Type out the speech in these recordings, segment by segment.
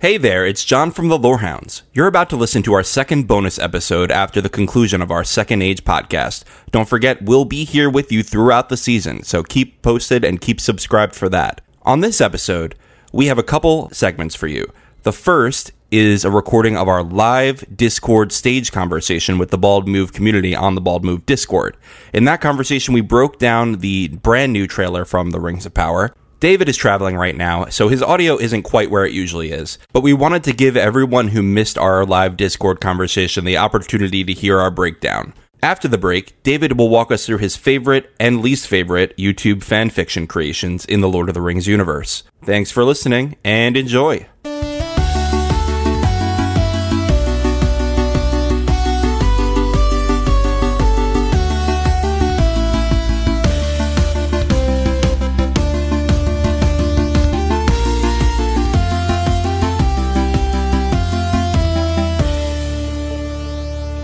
Hey there, it's John from the Lorehounds. You're about to listen to our second bonus episode after the conclusion of our Second Age podcast. Don't forget, we'll be here with you throughout the season, so keep posted and keep subscribed for that. On this episode, we have a couple segments for you. The first is a recording of our live Discord stage conversation with the Bald Move community on the Bald Move Discord. In that conversation, we broke down the brand new trailer from The Rings of Power. David is traveling right now, so his audio isn't quite where it usually is. But we wanted to give everyone who missed our live Discord conversation the opportunity to hear our breakdown. After the break, David will walk us through his favorite and least favorite YouTube fanfiction creations in the Lord of the Rings universe. Thanks for listening and enjoy.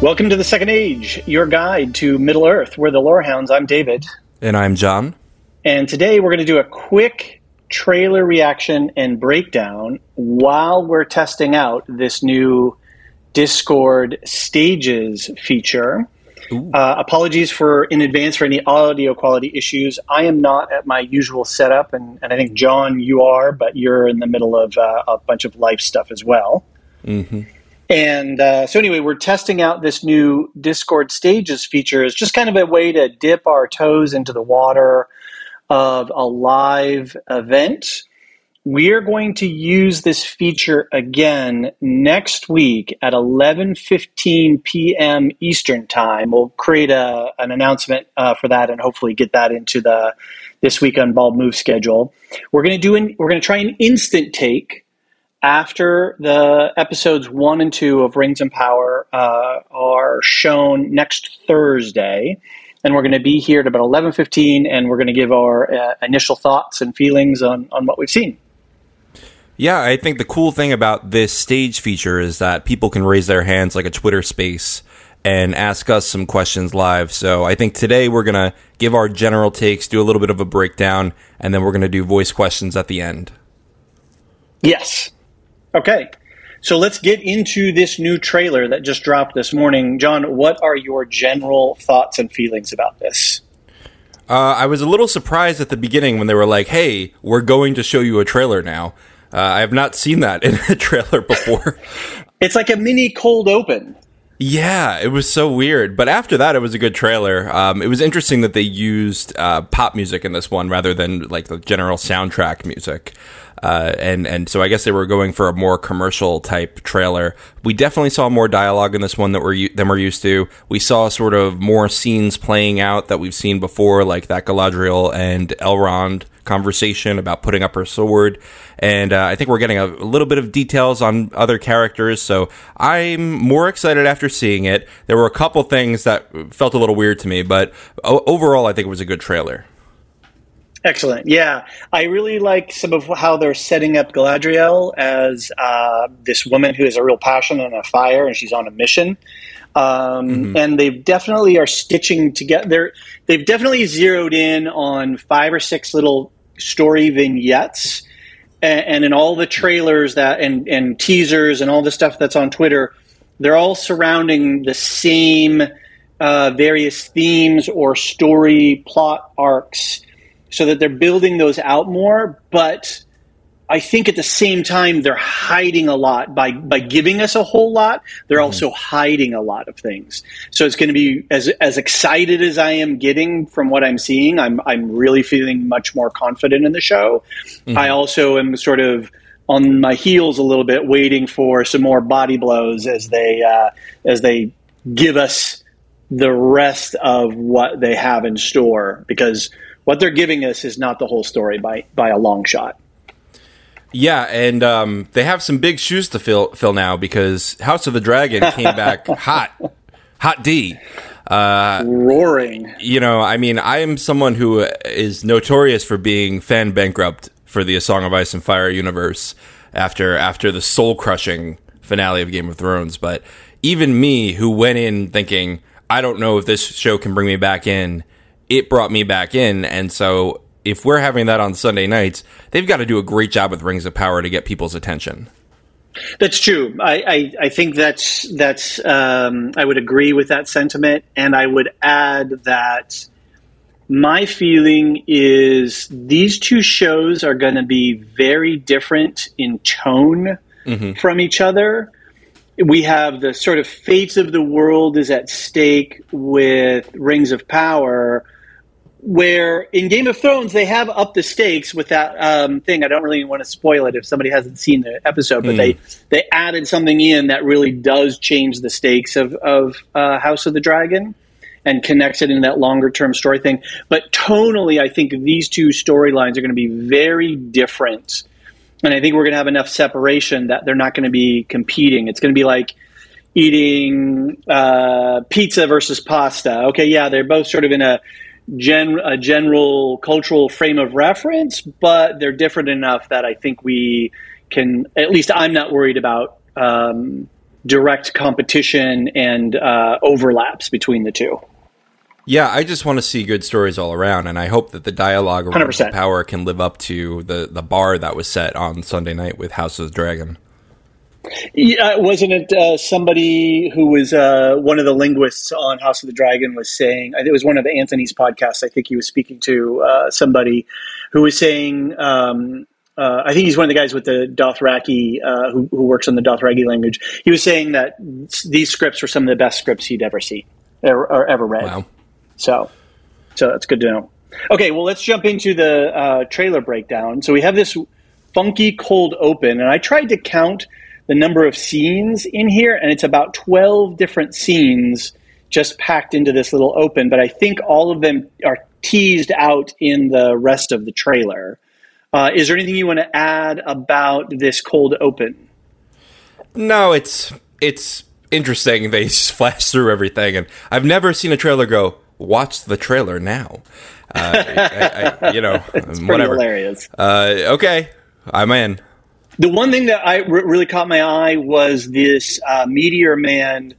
Welcome to the Second Age, your guide to Middle Earth. We're the Lorehounds. I'm David. And I'm John. And today we're going to do a quick trailer reaction and breakdown while we're testing out this new Discord stages feature. Uh, apologies for in advance for any audio quality issues. I am not at my usual setup, and, and I think John, you are, but you're in the middle of uh, a bunch of life stuff as well. Mm-hmm. And uh, so, anyway, we're testing out this new Discord Stages feature It's just kind of a way to dip our toes into the water of a live event. We are going to use this feature again next week at 11:15 p.m. Eastern Time. We'll create a, an announcement uh, for that and hopefully get that into the this week on Bald Move schedule. We're going to do an, we're going to try an instant take after the episodes one and two of Rings of Power uh, are shown next Thursday, and we're going to be here at about eleven fifteen, and we're going to give our uh, initial thoughts and feelings on on what we've seen. Yeah, I think the cool thing about this stage feature is that people can raise their hands like a Twitter space and ask us some questions live. So I think today we're going to give our general takes, do a little bit of a breakdown, and then we're going to do voice questions at the end. Yes. Okay. So let's get into this new trailer that just dropped this morning. John, what are your general thoughts and feelings about this? Uh, I was a little surprised at the beginning when they were like, "Hey, we're going to show you a trailer now." Uh, I have not seen that in a trailer before. it's like a mini cold open. Yeah, it was so weird. But after that, it was a good trailer. Um, it was interesting that they used uh, pop music in this one rather than like the general soundtrack music. Uh, and and so I guess they were going for a more commercial type trailer. We definitely saw more dialogue in this one that we're than we're used to. We saw sort of more scenes playing out that we've seen before, like that Galadriel and Elrond conversation about putting up her sword. And uh, I think we're getting a, a, little bit of details on other characters. So I'm more excited after seeing it. There were a couple things that felt a little weird to me, but o- overall, I think it was a good trailer. Excellent. Yeah, I really like some of how they're setting up Galadriel as uh, this woman who has a real passion and a fire, and she's on a mission. Um, mm-hmm. And they definitely are stitching together. They've definitely zeroed in on five or six little story vignettes, and, and in all the trailers that and, and teasers and all the stuff that's on Twitter, they're all surrounding the same uh, various themes or story plot arcs so that they're building those out more. But I think at the same time they're hiding a lot by by giving us a whole lot. They're mm-hmm. also hiding a lot of things. So it's going to be as as excited as I am getting from what I'm seeing. I'm I'm really feeling much more confident in the show. Mm-hmm. I also am sort of on my heels a little bit, waiting for some more body blows as they uh, as they give us the rest of what they have in store because what they're giving us is not the whole story by by a long shot. Yeah, and um, they have some big shoes to fill fill now because House of the Dragon came back hot, hot D. Uh, Roaring. You know, I mean, I am someone who is notorious for being fan bankrupt for the A Song of Ice and Fire universe after after the soul crushing finale of Game of Thrones. But even me, who went in thinking I don't know if this show can bring me back in, it brought me back in, and so if we're having that on Sunday nights, they've got to do a great job with Rings of Power to get people's attention. That's true. I, I, I think that's that's um, I would agree with that sentiment, and I would add that my feeling is these two shows are going to be very different in tone mm-hmm. from each other. We have the sort of fates of the world is at stake with Rings of Power, where in Game of Thrones they have up the stakes with that um, thing. I don't really want to spoil it if somebody hasn't seen the episode, but mm. they they added something in that really does change the stakes of of uh, House of the Dragon and connects it in that longer term story thing. But tonally, I think these two storylines are going to be very different, and I think we're going to have enough separation that they're not going to be competing. It's going to be like eating uh, pizza versus pasta. Okay, yeah, they're both sort of in a gen, a general cultural frame of reference, but they're different enough that I think we can. At least I'm not worried about um, direct competition and uh, overlaps between the two. Yeah, I just want to see good stories all around, and I hope that the dialogue around 100%. power can live up to the the bar that was set on Sunday night with House of the Dragon. Yeah, wasn't it uh, somebody who was uh, one of the linguists on House of the Dragon was saying? It was one of Anthony's podcasts. I think he was speaking to uh, somebody who was saying. Um, uh, I think he's one of the guys with the Dothraki uh, who, who, works on the Dothraki language. He was saying that these scripts were some of the best scripts he'd ever seen or, or ever read. Wow. So, so that's good to know. Okay, well, let's jump into the uh, trailer breakdown. So we have this funky cold open, and I tried to count the number of scenes in here, and it's about 12 different scenes just packed into this little open. But I think all of them are teased out in the rest of the trailer. Uh, is there anything you want to add about this cold open? No, it's it's interesting. They just flash through everything, and I've never seen a trailer go. Watch the trailer now. Uh, I, I, you know, whatever. Hilarious. Uh, okay, I'm in. The one thing that I really caught my eye was this uh, Meteor Man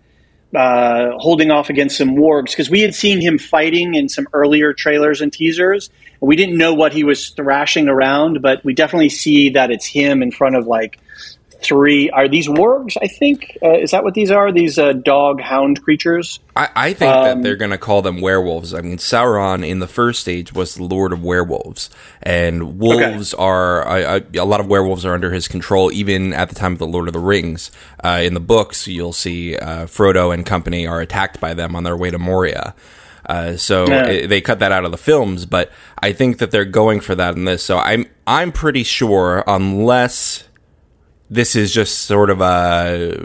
uh, holding off against some wargs because we had seen him fighting in some earlier trailers and teasers. We didn't know what he was thrashing around, but we definitely see that it's him in front of like three. Are these wargs? I think uh, is that what these are? These uh, dog hound creatures. I, I think um, that they're going to call them werewolves. I mean, Sauron in the first stage was the Lord of Werewolves, and wolves okay. are a, a, lot of werewolves are under his control. Even at the time of the Lord of the Rings, uh, in the books, you'll see uh, Frodo and company are attacked by them on their way to Moria. Uh, so yeah. it, they cut that out of the films, but I think that they're going for that in this. So I'm I'm pretty sure, unless this is just sort of a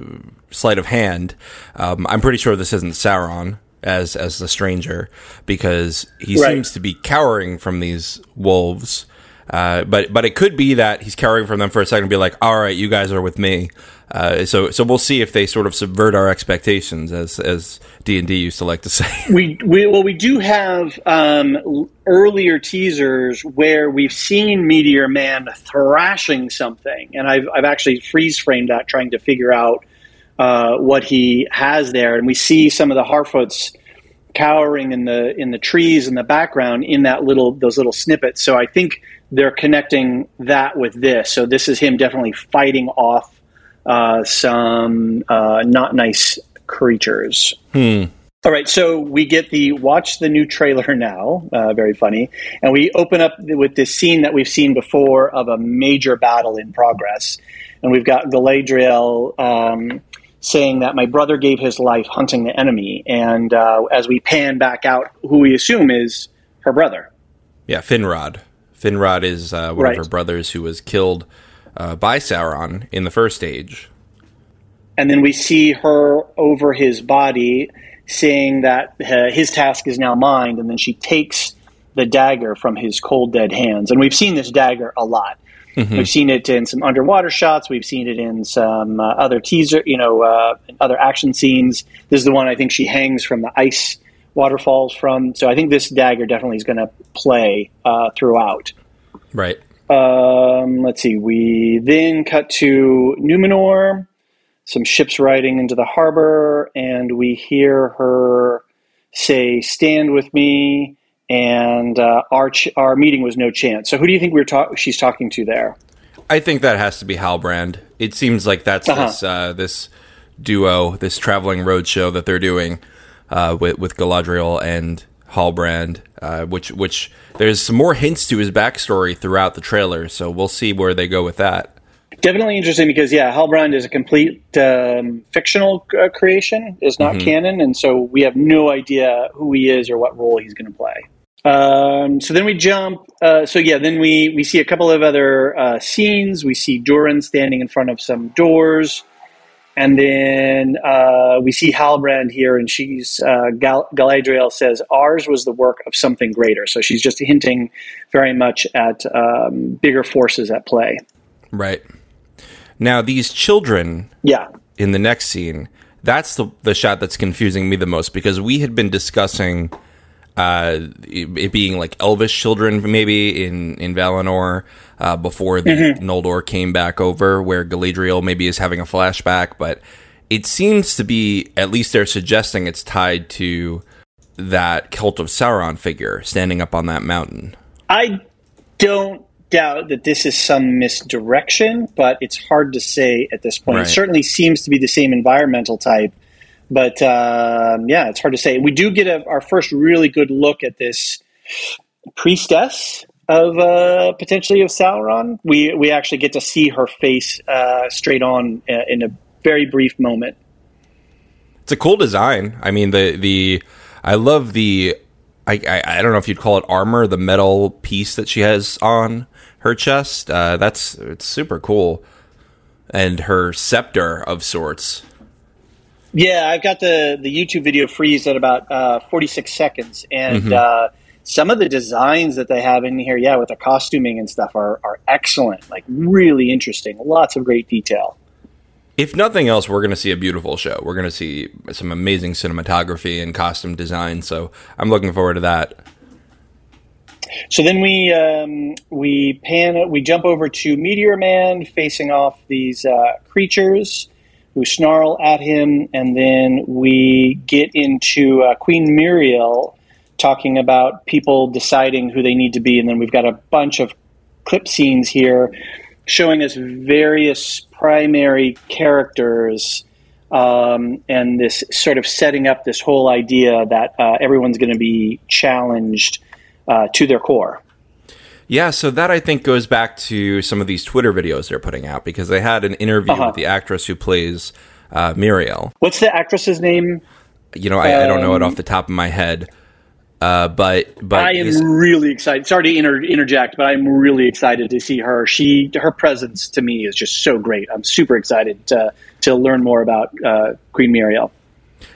sleight of hand. Um, I'm pretty sure this isn't Sauron as as the stranger because he right. seems to be cowering from these wolves. Uh, but but it could be that he's cowering from them for a second and be like, all right, you guys are with me. Uh, so so we'll see if they sort of subvert our expectations, as as D and D used to like to say. We, we well we do have um, earlier teasers where we've seen Meteor Man thrashing something, and I've I've actually freeze framed that trying to figure out uh, what he has there, and we see some of the Harfoots cowering in the in the trees in the background in that little those little snippets. So I think they're connecting that with this. So this is him definitely fighting off uh, some uh, not nice creatures. Hmm. All right, so we get the watch the new trailer now, uh, very funny, and we open up with this scene that we've seen before of a major battle in progress, and we've got Galadriel um, saying that my brother gave his life hunting the enemy, and uh, as we pan back out, who we assume is her brother. Yeah, Finrod. Finrod is uh, one right. of her brothers who was killed uh, by Sauron in the first age. And then we see her over his body saying that uh, his task is now mine, and then she takes the dagger from his cold, dead hands. And we've seen this dagger a lot. Mm-hmm. We've seen it in some underwater shots. We've seen it in some uh, other teaser, you know, uh, other action scenes. This is the one I think she hangs from the ice waterfalls from. So I think this dagger definitely is going to play uh, throughout. Right. Um, let's see. We then cut to Numenor, some ships riding into the harbor, and we hear her say, "Stand with me." and uh, our ch- our meeting was no chance. So who do you think we are ta- she's talking to there? I think that has to be Halbrand. It seems like that's uh-huh. this uh, this duo, this traveling road show that they're doing uh, with with Galadriel and Halbrand, uh, which which there's some more hints to his backstory throughout the trailer. So we'll see where they go with that. Definitely interesting because yeah, Halbrand is a complete um, fictional uh, creation, is not mm-hmm. canon, and so we have no idea who he is or what role he's going to play. Um, so then we jump. Uh, so yeah, then we we see a couple of other uh, scenes. We see Durin standing in front of some doors, and then uh, we see Halbrand here, and she's uh, Gal- Galadriel says ours was the work of something greater. So she's just hinting very much at um, bigger forces at play. Right. Now these children. Yeah. In the next scene, that's the the shot that's confusing me the most because we had been discussing uh, it, being like elvish children maybe in in Valinor uh, before the mm-hmm. Noldor came back over, where Galadriel maybe is having a flashback, but it seems to be at least they're suggesting it's tied to that cult of Sauron figure standing up on that mountain. I don't doubt that this is some misdirection, but it's hard to say at this point. Right. It certainly seems to be the same environmental type but um, yeah, it's hard to say. We do get a, our first really good look at this priestess of uh, potentially of Sauron. We we actually get to see her face uh, straight on uh, in a very brief moment. It's a cool design. I mean the the I love the I, I, I don't know if you'd call it armor, the metal piece that she has on her chest. Uh, that's it's super cool, and her scepter of sorts. Yeah, I've got the the YouTube video freeze at about uh, 46 seconds, and mm-hmm. uh, some of the designs that they have in here, yeah, with the costuming and stuff, are are excellent. Like really interesting. Lots of great detail. If nothing else, we're going to see a beautiful show. We're going to see some amazing cinematography and costume design. So I'm looking forward to that. So then we um, we pan we jump over to Meteor Man facing off these uh, creatures who snarl at him, and then we get into uh, Queen Miriel talking about people deciding who they need to be, and then we've got a bunch of clip scenes here showing us various primary characters. Um, and this sort of setting up this whole idea that uh, everyone's going to be challenged uh, to their core. Yeah, so that I think goes back to some of these Twitter videos they're putting out because they had an interview uh-huh. with the actress who plays uh, Miriel. What's the actress's name? You know, I, um, I, don't know it off the top of my head. Uh, but but I am really excited. Sorry to inter- interject, but I'm really excited to see her. She her presence to me is just so great. I'm super excited to to learn more about uh, Queen Miriel.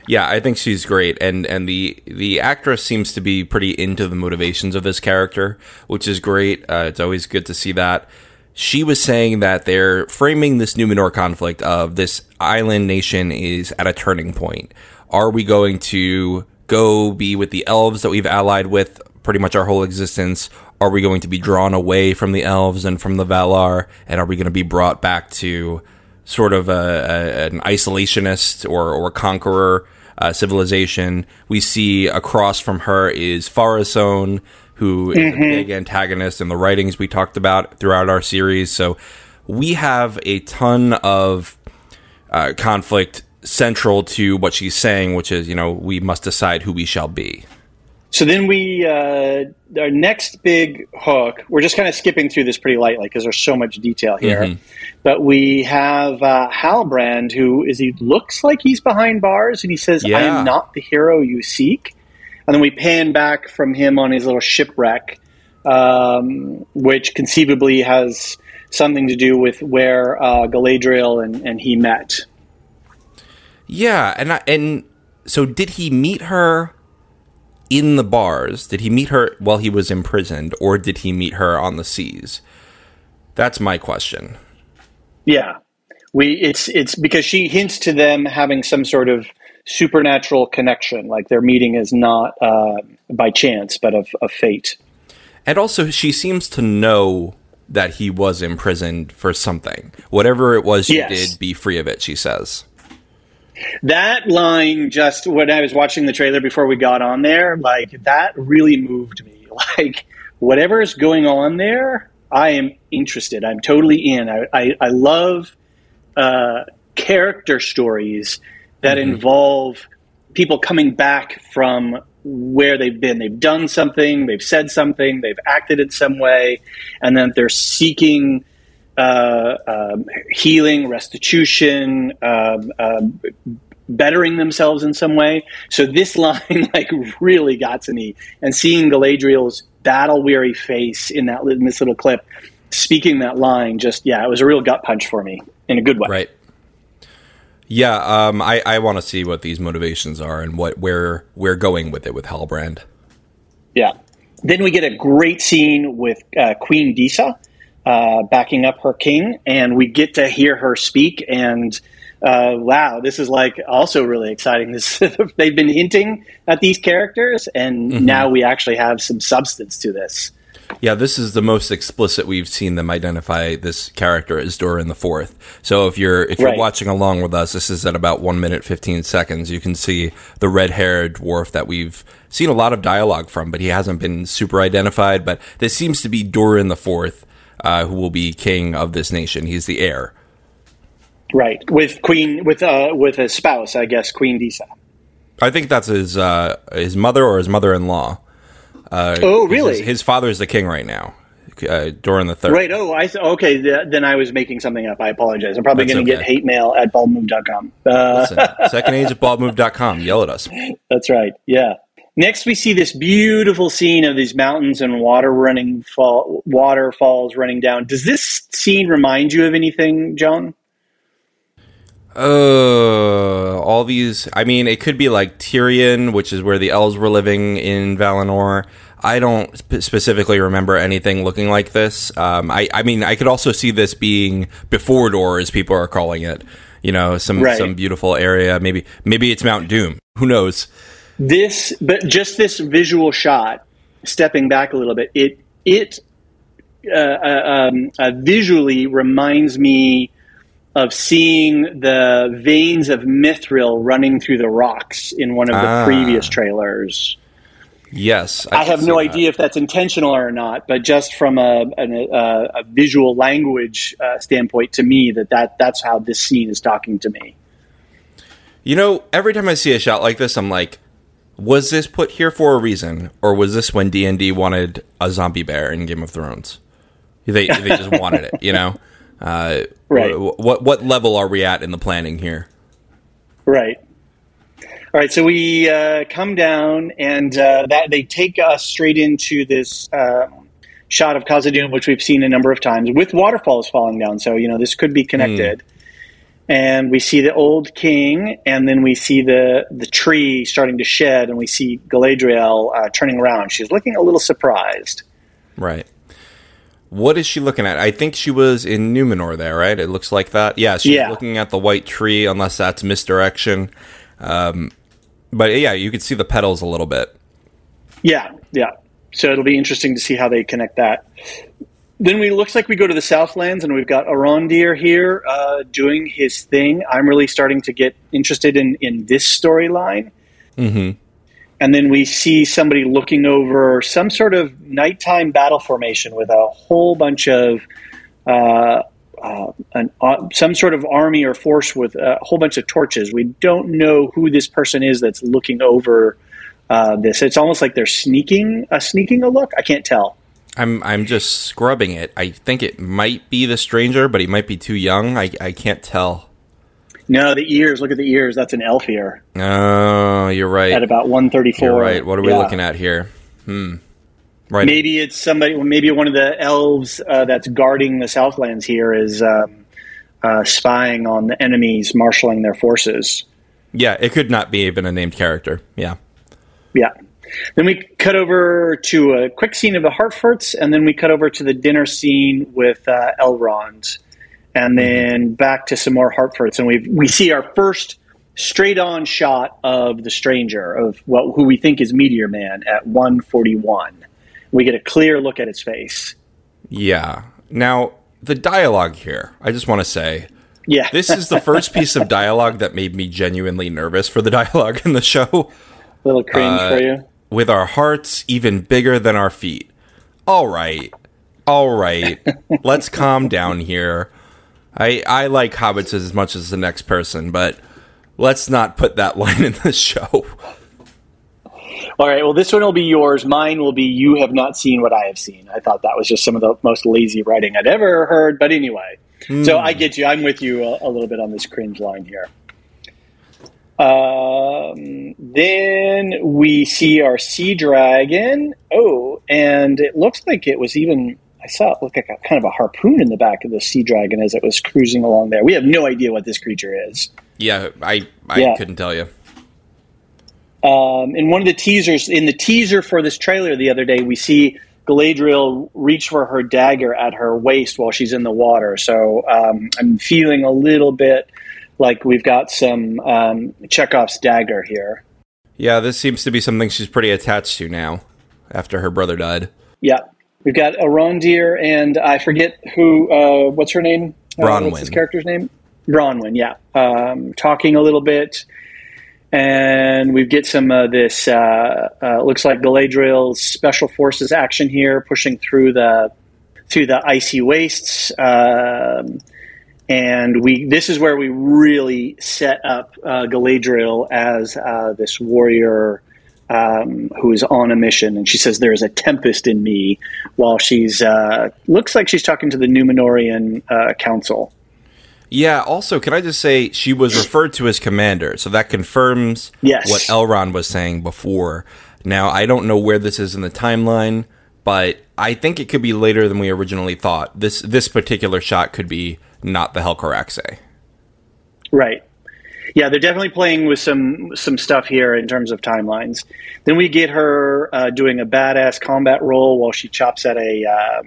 Yeah, I think she's great, and and the the actress seems to be pretty into the motivations of this character, which is great. Uh, it's always good to see that. She was saying that they're framing this Numenor conflict of this island nation is at a turning point. Are we going to go be with the elves that we've allied with pretty much our whole existence? Are we going to be drawn away from the elves and from the Valar? And are we going to be brought back to sort of a, a, an isolationist or, or conqueror uh, civilization. We see across from her is Pharazôn, who is mm-hmm. a big antagonist in the writings we talked about throughout our series. So we have a ton of uh, conflict central to what she's saying, which is, you know, we must decide who we shall be. So then we, uh, our next big hook, we're just kind of skipping through this pretty lightly because there's so much detail here. Mm-hmm. But we have uh, Halbrand, who is he looks like he's behind bars, and he says, yeah. "I am not the hero you seek." And then we pan back from him on his little shipwreck, um, which conceivably has something to do with where uh, Galadriel and, and he met. Yeah, and I, and so did he meet her? In the bars? Did he meet her while he was imprisoned, or did he meet her on the seas? That's my question. Yeah, we it's it's because she hints to them having some sort of supernatural connection, like their meeting is not uh, by chance, but of, of fate. And also, she seems to know that he was imprisoned for something. Whatever it was she Yes. did, be free of it, she says. That line, just when I was watching the trailer before we got on there, like that really moved me. Like whatever is going on there, I am interested. I'm totally in. I I, I love uh, character stories that involve people coming back from where they've been. They've done something, they've said something, they've acted in some way, and then they're seeking uh, um, healing, restitution, um, um, bettering themselves in some way. So this line like really got to me, and seeing Galadriel's battle weary face in that in this little clip, speaking that line, just yeah, it was a real gut punch for me in a good way. Right. Yeah, um, I, I want to see what these motivations are and what where we're going with it with Halbrand. Yeah. Then we get a great scene with uh, Queen Disa uh, backing up her king, and we get to hear her speak. And uh, wow, this is like also really exciting. This they've been hinting at these characters, and now we actually have some substance to this. Yeah, this is the most explicit we've seen them identify this character as Durin the Fourth. So if you're if you're Right. watching along with us, this is at about one minute fifteen seconds. You can see the red haired dwarf that we've seen a lot of dialogue from, but he hasn't been super identified. But this seems to be Durin the Fourth, uh, who will be king of this nation. He's the heir. Right with Queen with uh, with a spouse, I guess Queen Disa. I think that's his uh, his mother or his mother in law. Uh, Oh, really? His, his father is the king right now, uh, Durin the Third. Right. Oh, I th- okay. Th- then I was making something up. I apologize. I'm probably going to okay. get hate mail at baldmove.com. Uh, Listen, second age at baldmove.com. Yell at us. That's right. Yeah. Next, we see this beautiful scene of these mountains and water running, fall, waterfalls running down. Does this scene remind you of anything, John? Uh, all these. I mean, it could be like Tirion, which is where the elves were living in Valinor. I don't sp- specifically remember anything looking like this. Um, I, I mean, I could also see this being before Door, as people are calling it. You know, some Right. some beautiful area. Maybe maybe it's Mount Doom. Who knows? This, but just this visual shot, stepping back a little bit, it it uh, uh, um, uh, visually reminds me of seeing the veins of mithril running through the rocks in one of the Ah. previous trailers. Yes, I can have no that. idea if that's intentional or not, but just from a, an, a, a visual language uh, standpoint, to me, that, that that's how this scene is talking to me. You know, every time I see a shot like this, I'm like, was this put here for a reason, or was this when D and D wanted a zombie bear in Game of Thrones? They they just wanted it, you know. Uh, Right. What what level are we at in the planning here? Right. All right. So we uh, come down, and uh, that they take us straight into this uh, shot of Khazad-dûm, which we've seen a number of times, with waterfalls falling down. So you know this could be connected. And we see the old king, and then we see the the tree starting to shed, and we see Galadriel uh, turning around. She's looking a little surprised. Right. What is she looking at? I think she was in Numenor there, right? It looks like that. Yeah, she's Yeah. looking at the white tree, unless that's misdirection. Um, but yeah, you can see the petals a little bit. Yeah, yeah. So it'll be interesting to see how they connect that. Then we looks like we go to the Southlands, and we've got Arondir here uh, doing his thing. I'm really starting to get interested in in this storyline. hmm And then we see somebody looking over some sort of nighttime battle formation with a whole bunch of uh, uh, an, uh, some sort of army or force with a whole bunch of torches. We don't know who this person is that's looking over uh, this. It's almost like they're sneaking a sneaking a look. I can't tell. I'm I'm just scrubbing it. I think it might be the stranger, but he might be too young. I I can't tell. No, the ears. Look at the ears. That's an elf ear Oh, you're right. at about one thirty four. You're right. What are we looking at here? Hmm. Right. Maybe it's somebody. Maybe one of the elves uh, that's guarding the Southlands here is um, uh, spying on the enemies, marshaling their forces. Yeah, it could not be even a named character. Yeah. Yeah. Then we cut over to a quick scene of the Harfoots, and then we cut over to the dinner scene with uh, Elrond, and then back to some more Harfoots, and we we see our first straight on shot of the stranger of what who we think is Meteor Man at 141. We get a clear look at its face. Yeah. Now the dialogue here, I just want to say. Yeah. this is the first piece of dialogue that made me genuinely nervous for the dialogue in the show. little cringe Uh, for you. With our hearts even bigger than our feet. All right. All right. Let's calm down here. I I like hobbits as much as the next person, but let's not put that line in the show. All right. Well, this one will be yours. Mine will be you have not seen what I have seen. I thought that was just some of the most lazy writing I'd ever heard. But anyway, so hmm. I get you. I'm with you a, a little bit on this cringe line here. Um, then we see our sea dragon. Oh, and it looks like it was even. I saw it look like a kind of a harpoon in the back of the sea dragon as it was cruising along there. We have no idea what this creature is. Yeah, I I Yeah. couldn't tell you. Um, in one of the teasers, in the teaser for this trailer the other day, we see Galadriel reach for her dagger at her waist while she's in the water. So um, I'm feeling a little bit like we've got some um, Chekhov's dagger here. Yeah, this seems to be something she's pretty attached to now after her brother died. Yeah, we've got Arondir and I forget who. Uh, what's her name? Uh, what's his character's name? Bronwyn. Yeah, um, talking a little bit. And we get some of this. Uh, uh, looks like Galadriel's special forces action here, pushing through the through the icy wastes. Um, and we this is where we really set up uh, Galadriel as uh, this warrior um, who is on a mission, and she says there is a tempest in me, while she's uh, looks like she's talking to the Numenorian uh, council. Yeah, also, can I just say she was referred to as commander, so that confirms Yes. what Elrond was saying before. Now, I don't know where this is in the timeline, but I think it could be later than we originally thought. This this particular shot could be not the Helcaraxe. Right. Yeah, they're definitely playing with some some stuff here in terms of timelines. Then we get her uh, doing a badass combat roll while she chops at a uh,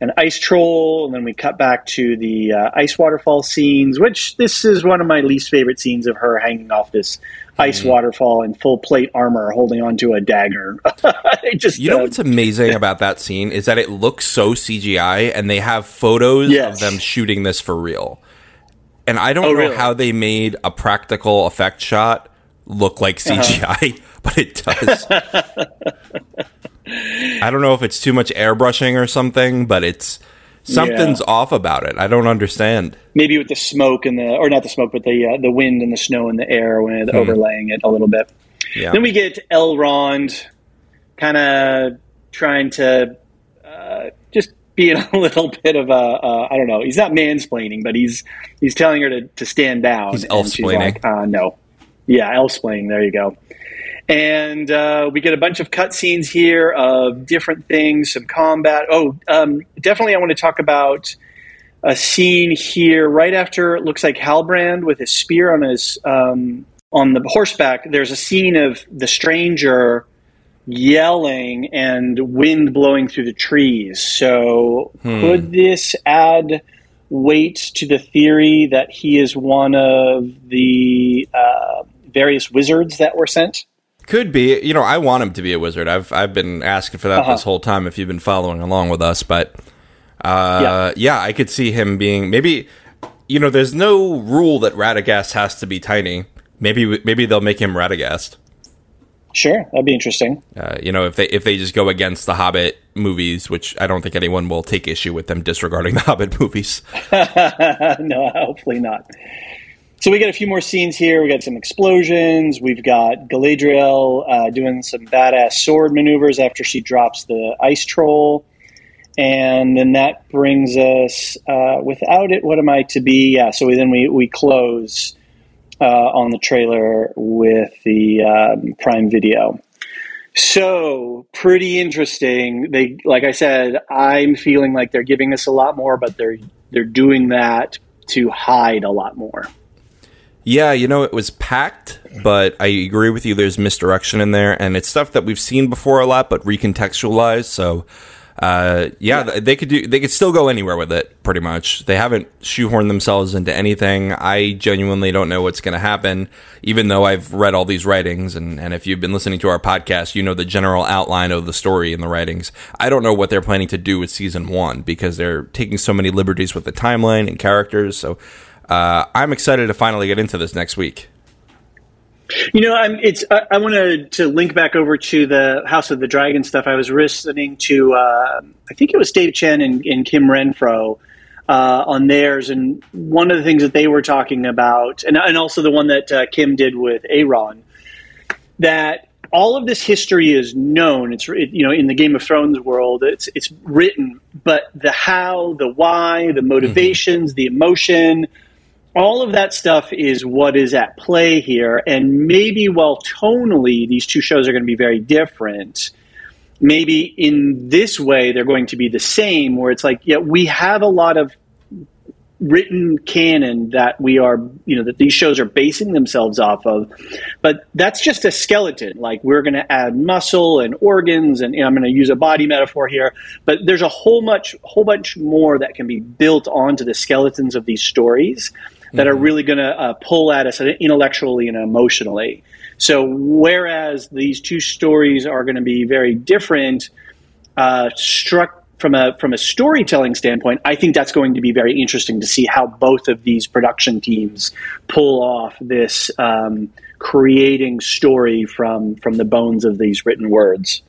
an ice troll, and then we cut back to the uh, ice waterfall scenes. Which this is one of my least favorite scenes of her hanging off this ice waterfall in full plate armor, holding onto a dagger. Just You know uh, what's amazing about that scene is that it looks so CGI, and they have photos Yes. of them shooting this for real. And I don't Oh, know really? how they made a practical effect shot look like Uh-huh. CGI, but it does. I don't know if it's too much airbrushing or something, but it's something's off about it. I don't understand. maybe with the smoke and the or not the smoke, but the uh, the wind and the snow in the air when it overlaying it a little bit. Yeah. Then we get Elrond kind of trying to uh, just being a little bit of a uh, I don't know. He's not mansplaining, but he's he's telling her to, to stand down. He's and elfsplaining. like, uh, no, yeah, elfsplaining. There you go. And uh, we get a bunch of cutscenes here of different things, some combat. Oh, um, definitely, I want to talk about a scene here right after it looks like Halbrand with his spear on his um, on the horseback. There's a scene of the stranger yelling and wind blowing through the trees. So could this add weight to the theory that he is one of the uh, various wizards that were sent? Could be. You know, I want him to be a wizard. I've I've been asking for that Uh-huh. this whole time. If you've been following along with us, but uh, yeah. I could see him being maybe. You know, there's no rule that Radagast has to be tiny. Maybe maybe they'll make him Radagast. Sure, that'd be interesting. Uh, you know, if they if they just go against the Hobbit movies, which I don't think anyone will take issue with them disregarding the Hobbit movies. no, hopefully not. So we got a few more scenes here. We got some explosions. We've got Galadriel uh, doing some badass sword maneuvers after she drops the ice troll, and then that brings us. Uh, without it, what am I to be? Yeah. So then we we close uh, on the trailer with the um, Prime Video. So pretty interesting. They, like I said, I'm feeling like they're giving us a lot more, but they're they're doing that to hide a lot more. Yeah, you know, it was packed, but I agree with you. There's misdirection in there, and it's stuff that we've seen before a lot, but recontextualized. So, uh, yeah, yeah, they could do. They could still go anywhere with it. Pretty much, they haven't shoehorned themselves into anything. I genuinely don't know what's going to happen, even though I've read all these writings, and and if you've been listening to our podcast, you know the general outline of the story in the writings. I don't know what they're planning to do with season one because they're taking so many liberties with the timeline and characters. So uh, I'm excited to finally get into this next week. You know, I'm. It's. I, I wanted to link back over to the House of the Dragon stuff. I was listening to. Uh, I think it was Dave Chen and, and Kim Renfro uh, on theirs, and one of the things that they were talking about, and, and also the one that uh, Kim did with Aaron, that all of this history is known. It's it, you know in the Game of Thrones world, it's it's written, but the how, the why, the motivations, mm-hmm. the emotion all of that stuff is what is at play here. And maybe while tonally these two shows are going to be very different, maybe in this way they're going to be the same, where it's like, yeah, we have a lot of written canon that we are, you know, that these shows are basing themselves off of. But that's just a skeleton. Like we're going to add muscle and organs, and I'm going to use a body metaphor here. But there's a whole much, whole bunch more that can be built onto the skeletons of these stories that mm-hmm. are really going to uh, pull at us intellectually and emotionally. So, whereas these two stories are going to be very different, uh, struck from a from a storytelling standpoint, I think that's going to be very interesting to see how both of these production teams pull off this um, creating story from from the bones of these written words.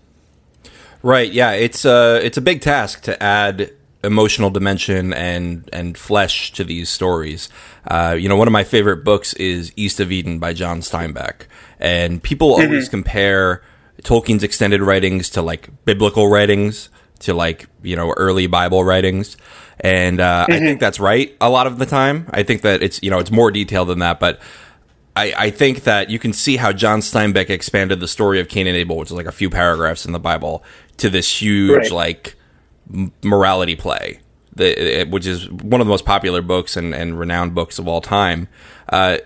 Right. Yeah. It's a it's a big task to add emotional dimension and and flesh to these stories. Uh, you know, one of my favorite books is East of Eden by John Steinbeck, and people mm-hmm. always compare Tolkien's extended writings to like biblical writings, to like you know early Bible writings, and uh, mm-hmm. I think that's right a lot of the time. I think that it's you know it's more detailed than that, but. I, I think that you can see how John Steinbeck expanded the story of Cain and Abel, which is like a few paragraphs in the Bible, to this huge right. like morality play, which is one of the most popular books and, and renowned books of all time. Uh,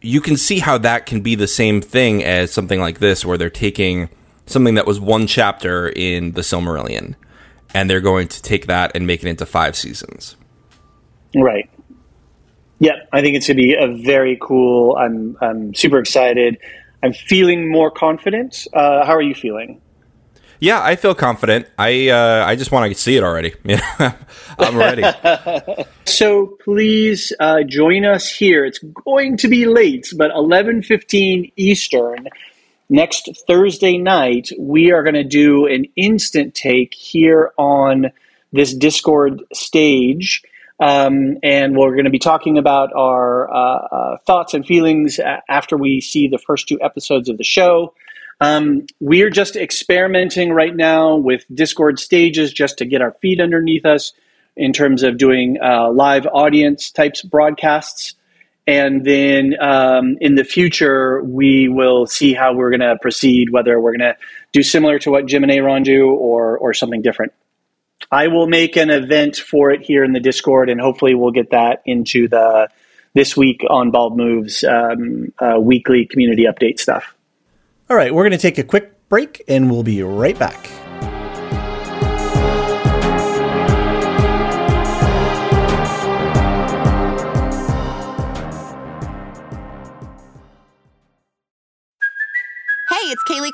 you can see how that can be the same thing as something like this, where they're taking something that was one chapter in the Silmarillion, and they're going to take that and make it into five seasons. Right. Yeah, I think it's going to be a very cool. I'm I'm super excited. I'm feeling more confident. Uh, how are you feeling? Yeah, I feel confident. I uh, I just want to see it already. I'm ready. so please uh, join us here. It's going to be late, but 11:15 Eastern next Thursday night. We are going to do an instant take here on this Discord stage. Um, and we're going to be talking about our uh, uh, thoughts and feelings after we see the first two episodes of the show. Um, we're just experimenting right now with Discord stages just to get our feet underneath us in terms of doing uh, live audience types broadcasts. And then um, in the future, we will see how we're going to proceed, whether we're going to do similar to what Jim and Aaron do or, or something different. I will make an event for it here in the Discord, and hopefully we'll get that into the this week on Bald Moves um, uh, weekly community update stuff. All right, we're going to take a quick break and we'll be right back.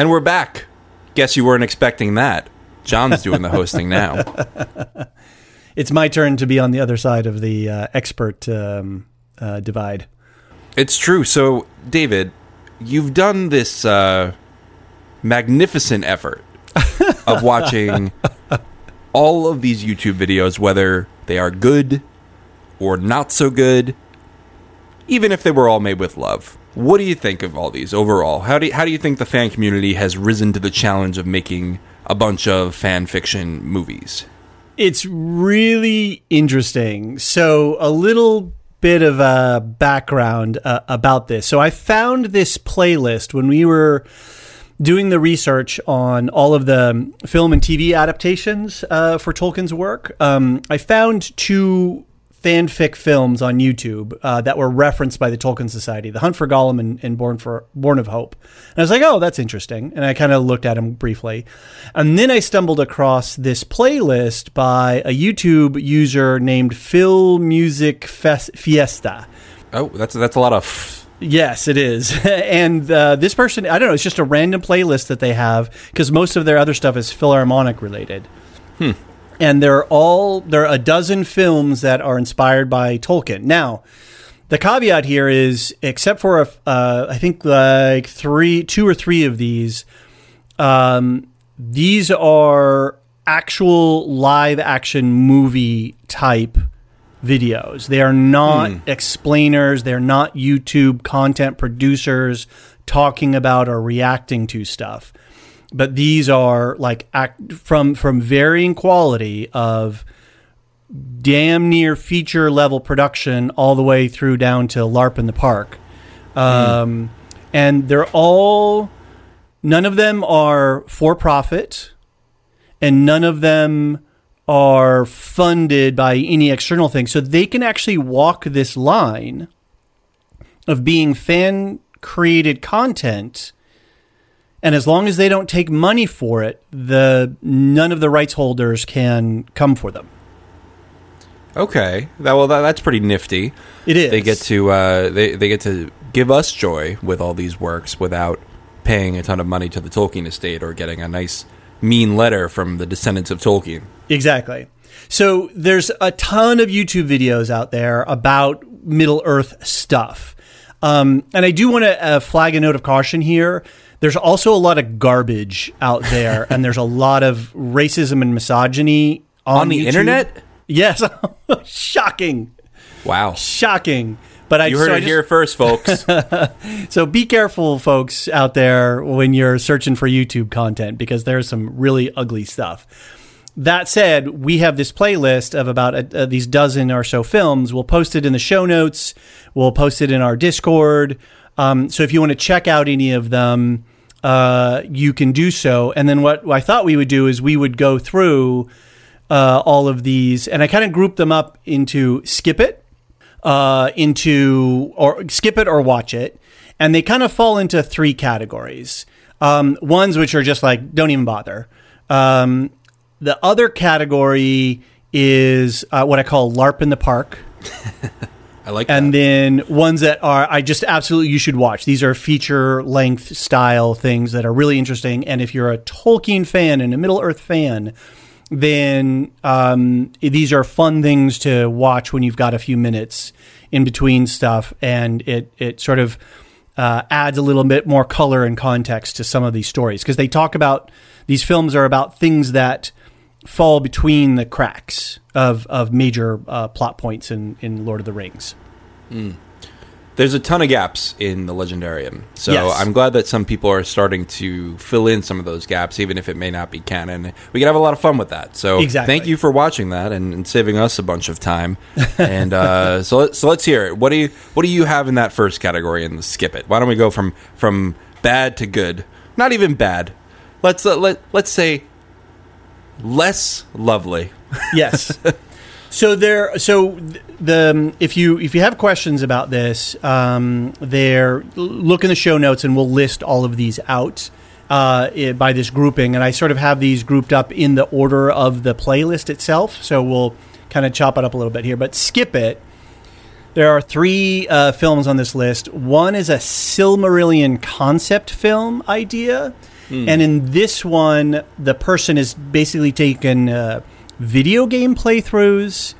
And we're back. Guess you weren't expecting that. John's doing the hosting now. It's my turn to be on the other side of the uh, expert um, uh, divide. It's true. So, David, you've done this uh, magnificent effort of watching all of these YouTube videos, whether they are good or not so good, even if they were all made with love. What do you think of all these overall? How do you, how do you think the fan community has risen to the challenge of making a bunch of fan fiction movies? It's really interesting. So, a little bit of a background uh, about this. So, I found this playlist when we were doing the research on all of the film and TV adaptations uh, for Tolkien's work. Um, I found two fanfic films on YouTube uh, that were referenced by the Tolkien Society, The Hunt for Gollum and, and Born for Born of Hope. And I was like, oh, that's interesting. And I kind of looked at them briefly. And then I stumbled across this playlist by a YouTube user named Phil Music Fes- Fiesta. Oh, that's that's a lot of. F- Yes, it is. and uh, this person, I don't know, it's just a random playlist that they have because most of their other stuff is Philharmonic related. And they're all, there are a dozen films that are inspired by Tolkien. Now, the caveat here is, except for, a, uh, I think like three, two or three of these, um, these are actual live action movie type videos. They are not explainers. They're not YouTube content producers talking about or reacting to stuff. But these are like act from from varying quality of damn near feature level production all the way through down to LARP in the park. Um, And they're all, none of them are for profit, and none of them are funded by any external thing. So they can actually walk this line of being fan created content. And as long as they don't take money for it, the none of the rights holders can come for them. okay, that well, that, that's pretty nifty. It is. They get to uh, they they get to give us joy with all these works without paying a ton of money to the Tolkien estate or getting a nice mean letter from the descendants of Tolkien. Exactly. So there's a ton of YouTube videos out there about Middle Earth stuff. Um, and I do want to uh, flag a note of caution here. There's also a lot of garbage out there, and there's a lot of racism and misogyny on, On the YouTube. internet? Yes, shocking, Wow. shocking. But I You heard so it just- here first, folks. so be careful, folks out there, when you're searching for YouTube content because there's some really ugly stuff. That said, we have this playlist of about uh, these dozen or so films. We'll post it in the show notes. We'll post it in our Discord. Um, so if you want to check out any of them, uh, you can do so. And then what I thought we would do is we would go through uh, all of these, and I kind of grouped them up into skip it, uh, into or skip it or watch it, and they kind of fall into three categories. Um, ones which are just like don't even bother. Um, the other category is uh, what I call LARP in the park. I like and that. then ones that are I just absolutely you should watch. These are feature length style things that are really interesting. And if you're a Tolkien fan and a Middle Earth fan, then um, these are fun things to watch when you've got a few minutes in between stuff, and it it sort of uh, adds a little bit more color and context to some of these stories because they talk about these films are about things that fall between the cracks of of major uh, plot points in in Lord of the Rings. There's a ton of gaps in the Legendarium, so Yes. I'm glad that some people are starting to fill in some of those gaps, even if it may not be canon. We can have a lot of fun with that. So Exactly. thank you for watching that and, and saving us a bunch of time. and uh, so let, so let's hear it. What do you what do you have in that first category And skip it? Why don't we go from from bad to good? Not even bad. Let's uh, let let's say less lovely. Yes. so there. So the if you if you have questions about this, um, there look in the show notes and we'll list all of these out. Uh, by this grouping, and I sort of have these grouped up in the order of the playlist itself. So we'll kind of chop it up a little bit here, but skip it. There are three uh, films on this list. One is a Silmarillion concept film idea. And in this one, the person is basically taken uh, video game playthroughs,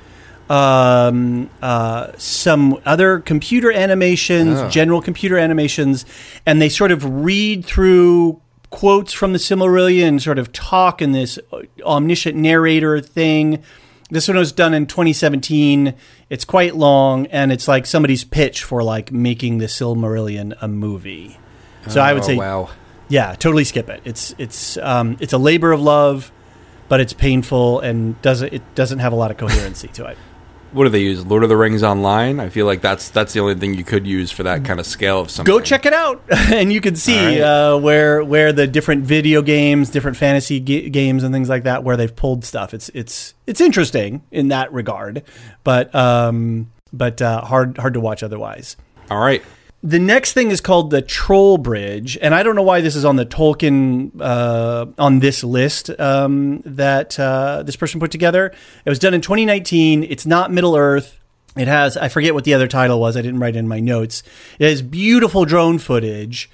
um, uh, some other computer animations, general computer animations, and they sort of read through quotes from the Silmarillion, sort of talk in this omniscient narrator thing. This one was done in 2017. It's quite long, and it's like somebody's pitch for like making the Silmarillion a movie. So I would Oh, say, wow. Yeah, totally skip it. It's it's um, it's a labor of love, but it's painful and doesn't it doesn't have a lot of coherency to it. What do they use? Lord of the Rings online? I feel like that's that's the only thing you could use for that kind of scale of something. Go check it out, and you can see right. uh, where where the different video games, different fantasy ga- games, and things like that, where they've pulled stuff. It's it's it's interesting in that regard, but um, but uh, hard hard to watch otherwise. All right. The next thing is called the Troll Bridge, and I don't know why this is on the Tolkien uh, on this list um, that uh, this person put together. It was done in 2019. It's not Middle Earth. It has I forget what the other title was. I didn't write it in my notes. It has beautiful drone footage,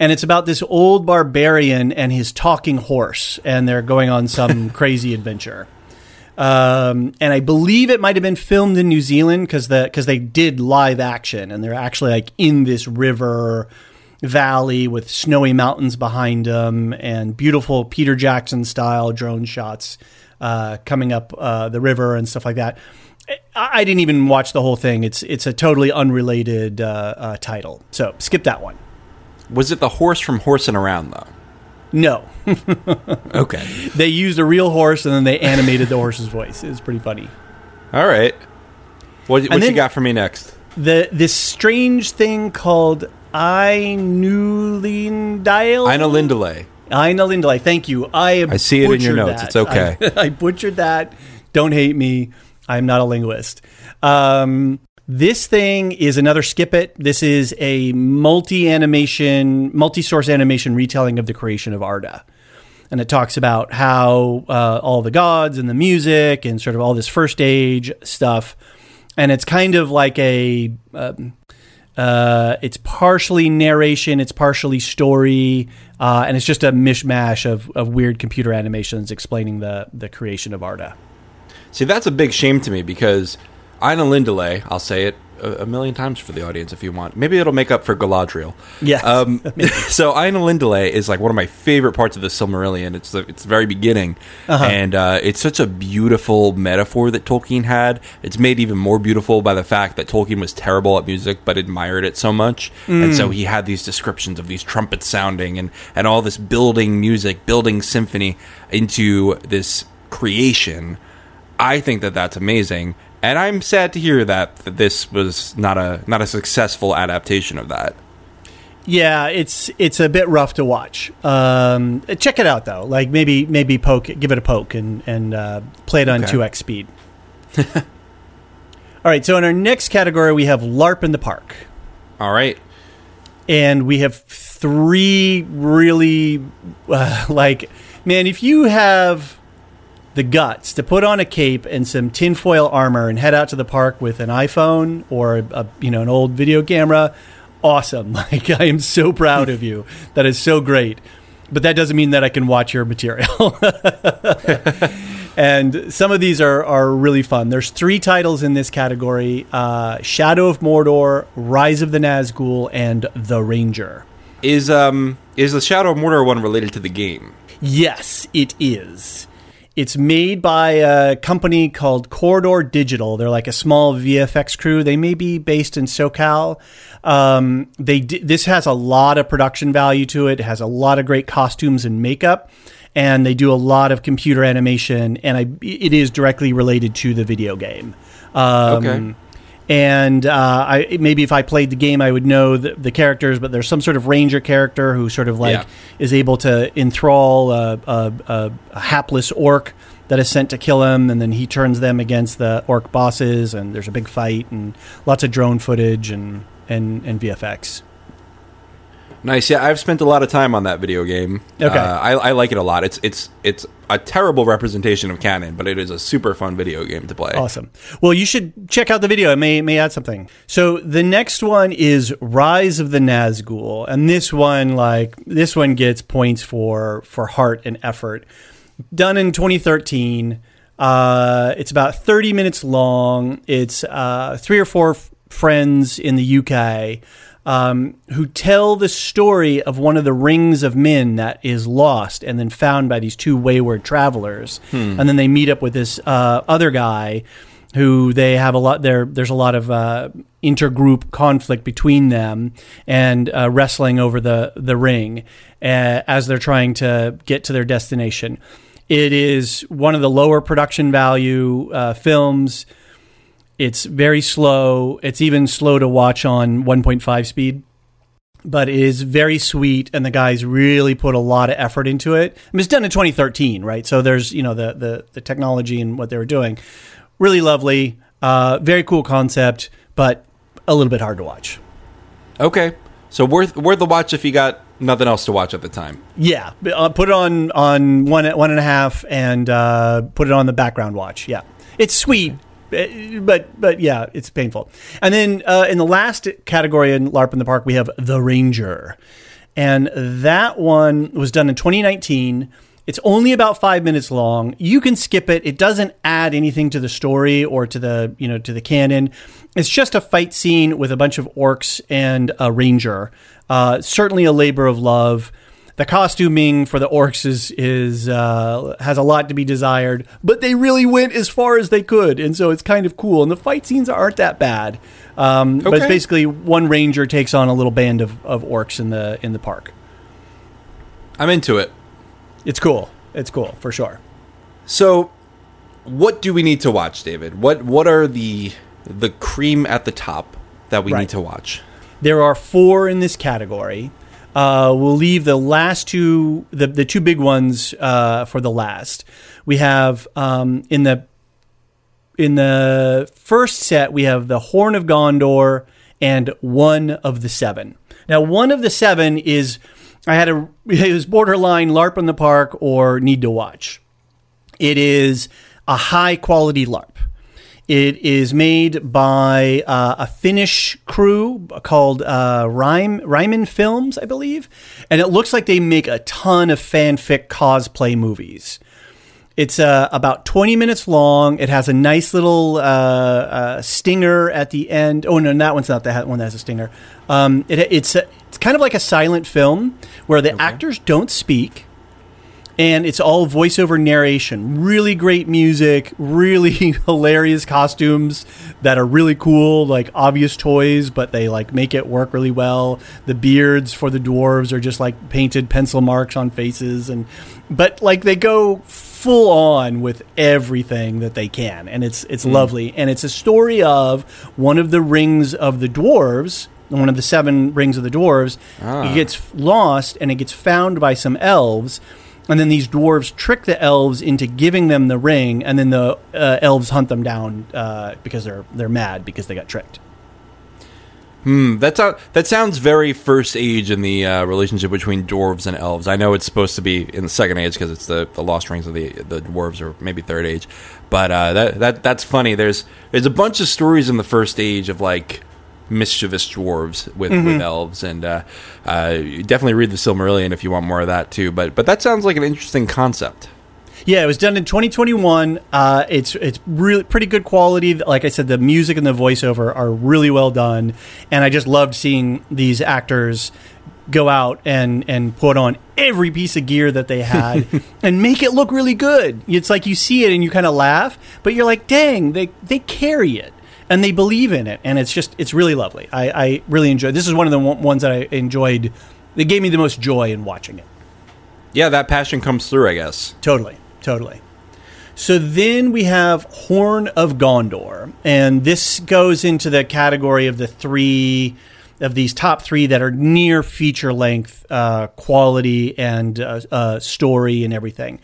and it's about this old barbarian and his talking horse, and they're going on some crazy adventure um, and I believe it might have been filmed in New Zealand because the because they did live action and they're actually like in this river valley with snowy mountains behind them and beautiful Peter Jackson style drone shots uh, coming up uh, the river and stuff like that. I, I didn't even watch the whole thing. It's it's a totally unrelated uh, uh, title, so skip that one. Was it the horse from Horsing Around though? No, Okay. they used a real horse and then they animated the horse's voice. It's pretty funny. All right. What, what then- you got for me next? the this strange thing called Ainulindale. Ina Lindley. Thank you. I I see it in your notes. that. It's okay. I, I butchered that. Don't hate me. I'm not a linguist. Um, this thing is another skip it. This is a multi animation, multi source animation retelling of the creation of Arda. And it talks about how uh, all the gods and the music and sort of all this first age stuff. And it's kind of like a um, uh, it's partially narration, it's partially story, uh, and it's just a mishmash of, of weird computer animations explaining the the creation of Arda. See, that's a big shame to me because Ainulindalë, I'll say it a, a million times for the audience if you want. Maybe it'll make up for Galadriel. Yeah. Um, so Ainulindalë is like one of my favorite parts of the Silmarillion. It's the, it's the very beginning, and uh, it's such a beautiful metaphor that Tolkien had. It's made even more beautiful by the fact that Tolkien was terrible at music but admired it so much, and so he had these descriptions of these trumpets sounding and and all this building music, building symphony into this creation. I think that that's amazing, and I'm sad to hear that, that this was not a not a successful adaptation of that. Yeah, it's it's a bit rough to watch. Um, check it out though. Like maybe maybe poke, give it a poke, and and uh, play it on Okay. two x speed. All right. So in our next category, we have LARP in the park. All right, and we have three really uh, like man if you have the guts to put on a cape and some tinfoil armor and head out to the park with an iPhone or a, you know an old video camera, awesome. Like I am so proud of you. That is so great. But that doesn't mean that I can watch your material. and some of these are, are really fun. There's three titles in this category uh, Shadow of Mordor, Rise of the Nazgul, and The Ranger. Is um is the Shadow of Mordor one related to the game? Yes, it is. It's made by a company called Corridor Digital. They're like a small VFX crew. They may be based in SoCal. Um, they this has a lot of production value to it. It has a lot of great costumes and makeup, and they do a lot of computer animation. And I, it is directly related to the video game. Um, Okay. And uh, I maybe if I played the game, I would know the, the characters. But there's some sort of ranger character who sort of like Yeah. is able to enthrall a, a, a, a hapless orc that is sent to kill him, and then he turns them against the orc bosses, and there's a big fight and lots of drone footage and and, and VFX. Nice. Yeah, I've spent a lot of time on that video game. Okay. Uh, I, I like it a lot. It's it's it's a terrible representation of canon, but it is a super fun video game to play. Awesome. Well, you should check out the video. It may may add something. So the next one is Rise of the Nazgul, and this one, like this one, gets points for for heart and effort. Done in 2013. Uh, it's about 30 minutes long. It's uh, three or four f- friends in the UK um, who tell the story of one of the rings of men that is lost and then found by these two wayward travelers. And then they meet up with this uh, other guy who they have a lot there. There's a lot of uh, intergroup conflict between them and uh, wrestling over the the ring uh, as they're trying to get to their destination. It is one of the lower production value uh, films. It's very slow. It's even slow to watch on 1.5 speed, but it is very sweet, and the guys really put a lot of effort into it. I mean, it's done in 2013, right? So there's you know the the, the technology and what they were doing, really lovely, uh, very cool concept, but a little bit hard to watch. Okay. So worth worth the watch if you got nothing else to watch at the time. Yeah, uh, put it on on one one and a half, and uh, put it on the background watch. Yeah, it's sweet, but but yeah, it's painful. And then uh, in the last category in LARP in the Park, we have the Ranger, and that one was done in 2019. It's only about five minutes long. You can skip it. It doesn't add anything to the story or to the you know to the canon. It's just a fight scene with a bunch of orcs and a ranger. Uh, certainly a labor of love. The costuming for the orcs is is uh, has a lot to be desired, but they really went as far as they could, and so it's kind of cool. And the fight scenes aren't that bad. Um, But it's basically one ranger takes on a little band of, of orcs in the in the park. I'm into it. It's cool. It's cool for sure. So, what do we need to watch, David? What what are the the cream at the top that we Right. need to watch? There are four in this category. Uh, we'll leave the last two, the, the two big ones, uh, for the last. We have um, in the in the first set we have the Horn of Gondor and one of the seven. Now, one of the seven is I had a it was borderline LARP in the park or need to watch. It is a high quality LARP. It is made by uh, a Finnish crew called uh, Rhyme Ryman Films, I believe, and it looks like they make a ton of fanfic cosplay movies. It's uh, about 20 minutes long. It has a nice little uh, uh, stinger at the end. Oh no, that one's not the one that has a stinger. Um, it, it's a, it's kind of like a silent film where the actors don't speak, and it's all voiceover narration. Really great music, really hilarious costumes that are really cool, like obvious toys, but they like make it work really well. The beards for the dwarves are just like painted pencil marks on faces, and but like they go full on with everything that they can, and it's it's mm. lovely. And it's a story of one of the rings of the dwarves. One of the seven rings of the dwarves. It gets lost and it gets found by some elves and then these dwarves trick the elves into giving them the ring, and then the uh, elves hunt them down uh, because they're they're mad because they got tricked. Hmm, that's a, that sounds very first age in the uh, relationship between dwarves and elves. I know it's supposed to be in the second age because it's the, the lost rings of the the dwarves or maybe third age, but uh, that that that's funny. There's there's a bunch of stories in the first age of like mischievous dwarves with, with elves, and uh, uh, definitely read the Silmarillion if you want more of that too. But but that sounds like an interesting concept. Yeah, it was done in 2021. Uh, it's it's really pretty good quality. Like I said, the music and the voiceover are really well done, and I just loved seeing these actors go out and and put on every piece of gear that they had and make it look really good. It's like you see it and you kind of laugh, but you're like, dang, they they carry it and they believe in it, and it's just it's really lovely. I, I really enjoyed. This is one of the one- ones that I enjoyed. That gave me the most joy in watching it. Yeah, that passion comes through, I guess. Totally, totally. So then we have Horn of Gondor, and this goes into the category of the three of these top three that are near feature length uh, quality and uh, uh, story and everything.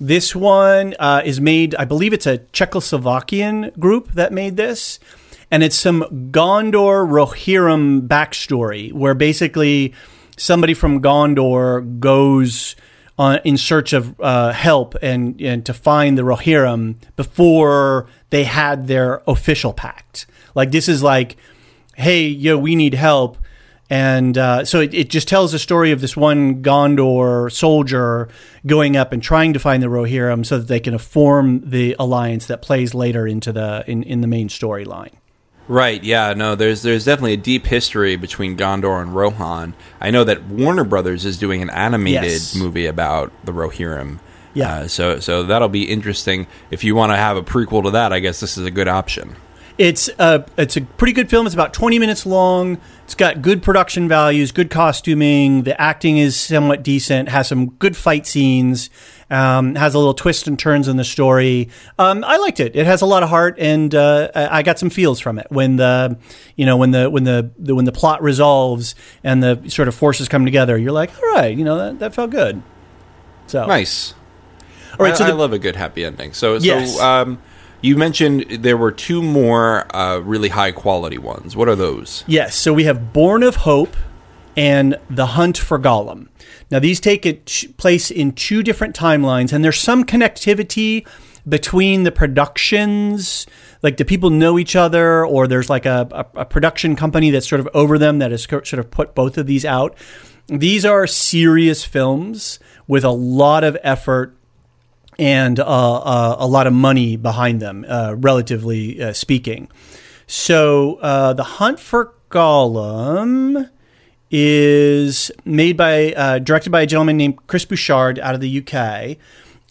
This one uh, is made, I believe it's a Czechoslovakian group that made this. And it's some Gondor Rohirrim backstory where basically somebody from Gondor goes on, in search of uh, help and, and to find the Rohirrim before they had their official pact. Like, this is like, hey, yo, we need help. And uh, so it, it just tells the story of this one Gondor soldier going up and trying to find the Rohirrim so that they can form the alliance that plays later into the in, in the main storyline. Right. Yeah. No. There's there's definitely a deep history between Gondor and Rohan. I know that Warner Brothers is doing an animated Yes. movie about the Rohirrim. Yeah. Uh, so so that'll be interesting. If you want to have a prequel to that, I guess this is a good option. It's a it's a pretty good film. It's about twenty minutes long. It's got good production values, good costuming. The acting is somewhat decent. Has some good fight scenes. Um, has a little twist and turns in the story. Um, I liked it. It has a lot of heart, and uh, I I got some feels from it when the you know when the when the, the when the plot resolves and the sort of forces come together. You're like, all right, you know that, that felt good. So Nice. All right, I, so I the- love a good happy ending. So Yes. so um, you mentioned there were two more uh, really high quality ones. What are those? Yes, so we have Born of Hope and The Hunt for Gollum. Now, these take ch- place in two different timelines, and there's some connectivity between the productions. Like, do people know each other, or there's like a, a, a production company that's sort of over them that has sort of put both of these out? These are serious films with a lot of effort and uh, uh, a lot of money behind them, uh, relatively uh, speaking. So, uh, The Hunt for Gollum is made by, directed by a gentleman named Chris Bouchard out of the UK.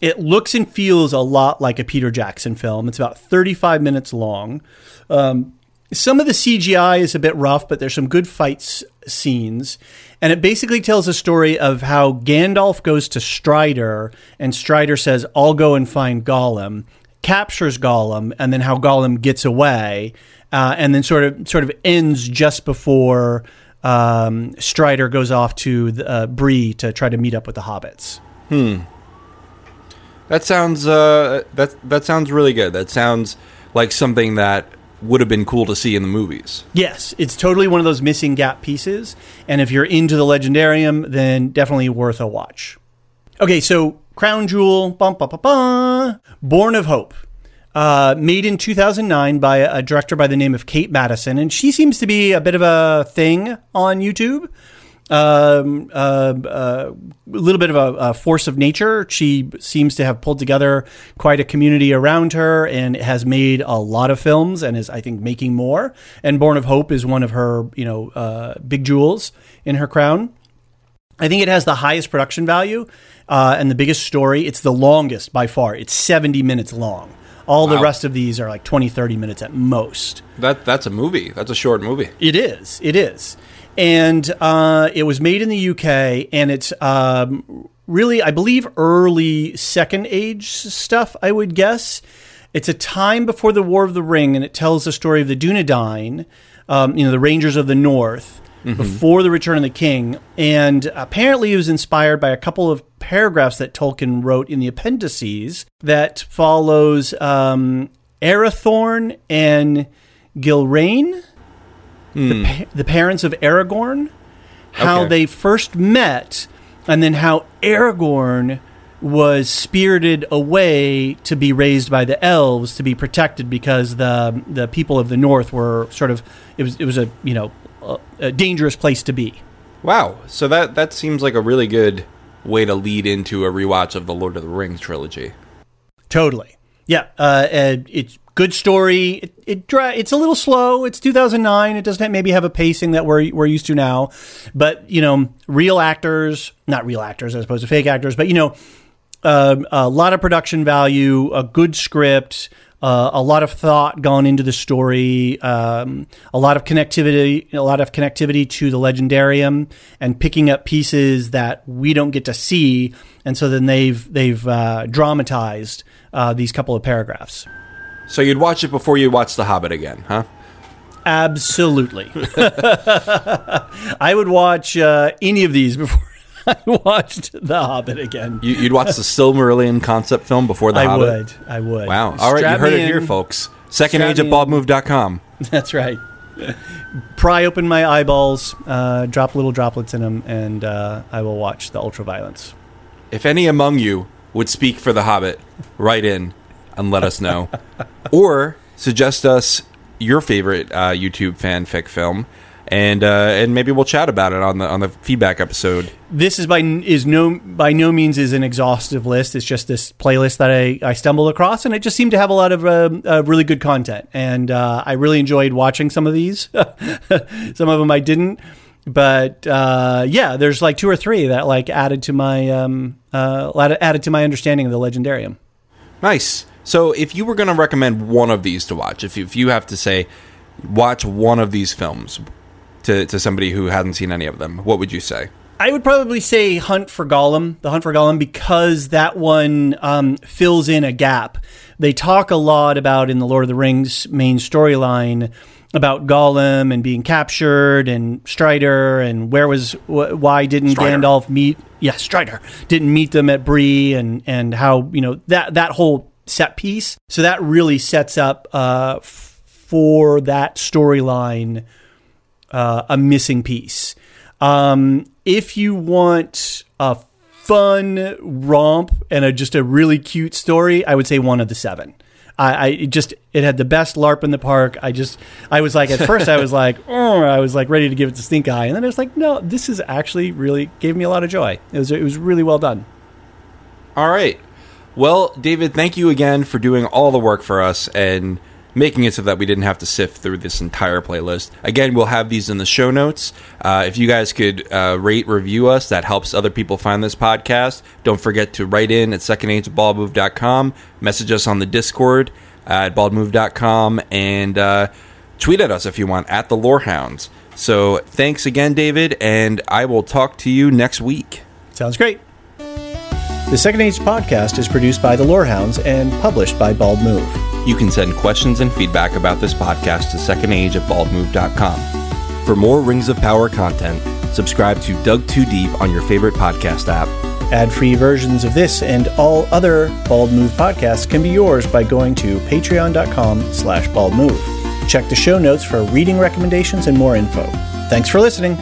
It looks and feels a lot like a Peter Jackson film. It's about 35 minutes long. Um, some of the CGI is a bit rough, but there's some good fights scenes. And it basically tells a story of how Gandalf goes to Strider, and Strider says, I'll go and find Gollum, captures Gollum, and then how Gollum gets away, uh, and then sort of sort of ends just before um, Strider goes off to the, uh, Bree to try to meet up with the hobbits. Hmm. That sounds uh, that that sounds really good. That sounds like something that would have been cool to see in the movies. Yes, it's totally one of those missing gap pieces. And if you're into the Legendarium, then definitely worth a watch. Okay, so Crown Jewel, bum, ba, ba, ba, Born of Hope. Uh, made in 2009 by a director by the name of Kate Madison. And she seems to be a bit of a thing on YouTube. Um, uh, uh, a little bit of a, a force of nature. She seems to have pulled together quite a community around her and has made a lot of films and is, I think, making more. And Born of Hope is one of her, you know, uh, big jewels in her crown. I think it has the highest production value uh, and the biggest story. It's the longest by far. It's 70 minutes long. All the rest of these are like 20, 30 minutes at most. That that's a movie. That's a short movie. It is. It is. And uh, it was made in the UK, and it's um, really, I believe, early Second Age stuff, I would guess. It's a time before the War of the Ring, and it tells the story of the Dunedain, um, you know, the Rangers of the North, before the Return of the King. And apparently, it was inspired by a couple of paragraphs that Tolkien wrote in the appendices that follows um, Arathorn and Gilraen. The, pa- the parents of Aragorn, how Okay. they first met, and then how Aragorn was spirited away to be raised by the elves to be protected because the the people of the north were sort of it was it was a you know a, a dangerous place to be. Wow. So that that seems like a really good way to lead into a rewatch of the Lord of the Rings trilogy. Totally. Yeah. Uh, and it's good story. It, it it's a little slow. It's 2009. It doesn't maybe have a pacing that we're we're used to now, but you know, real actors, not real actors as opposed to fake actors, but you know, um, a lot of production value, a good script. Uh, a lot of thought gone into the story, um, a lot of connectivity, a lot of connectivity to the legendarium, and picking up pieces that we don't get to see, and so then they've they've uh, dramatized uh, these couple of paragraphs. So you'd watch it before you watch The Hobbit again, huh? Absolutely, I would watch uh, any of these before I watched The Hobbit again. You, you'd watch the Silmarillion concept film before The Hobbit. I Hobbit? would, I would. Wow. All right, Strap you heard me it here, folks. Second Strap age at me in. baldmove.com. That's right. Pry open my eyeballs, uh, drop little droplets in them, and uh, I will watch the ultraviolence. If any among you would speak for The Hobbit, write in and let us know. or suggest us your favorite uh, YouTube fanfic film, and uh, and maybe we'll chat about it on the on the feedback episode. This is by is no by no means is an exhaustive list. It's just this playlist that I, I stumbled across, and it just seemed to have a lot of uh, uh, really good content. And uh, I really enjoyed watching some of these. some of them I didn't, but uh, yeah, there's like two or three that like added to my um, uh, added to my understanding of the legendarium. Nice. So if you were going to recommend one of these to watch, if you, if you have to say watch one of these films to to somebody who hasn't seen any of them, what would you say? I would probably say Hunt for Gollum, the Hunt for Gollum, because that one um, fills in a gap. They talk a lot about in the Lord of the Rings main storyline about Gollum and being captured and Strider and where was wh- why didn't Strider. Gandalf meet? Yeah, Strider didn't meet them at Bree and and how you know that that whole set piece. So that really sets up uh, for that storyline uh, a missing piece. Um, if you want a fun romp and a, just a really cute story, I would say one of the seven. I, I just it had the best LARP in the park. I just I was like at first I was like oh, I was like ready to give it to stink eye, and then I was like no, this is actually really gave me a lot of joy. It was it was really well done. All right. Well, David, thank you again for doing all the work for us and making it so that we didn't have to sift through this entire playlist. Again, we'll have these in the show notes. Uh, if you guys could uh, rate, review us, that helps other people find this podcast. Don't forget to write in at secondagebaldmove.com, message us on the Discord at baldmove.com, and uh, tweet at us if you want at the Lorehounds. So thanks again, David, and I will talk to you next week. Sounds great. The Second Age podcast is produced by the Lorehounds and published by Bald Move. You can send questions and feedback about this podcast to secondage at baldmove.com. For more Rings of Power content, subscribe to Dug Too Deep on your favorite podcast app. Ad-free versions of this and all other Bald Move podcasts can be yours by going to patreon.com slash baldmove. Check the show notes for reading recommendations and more info. Thanks for listening.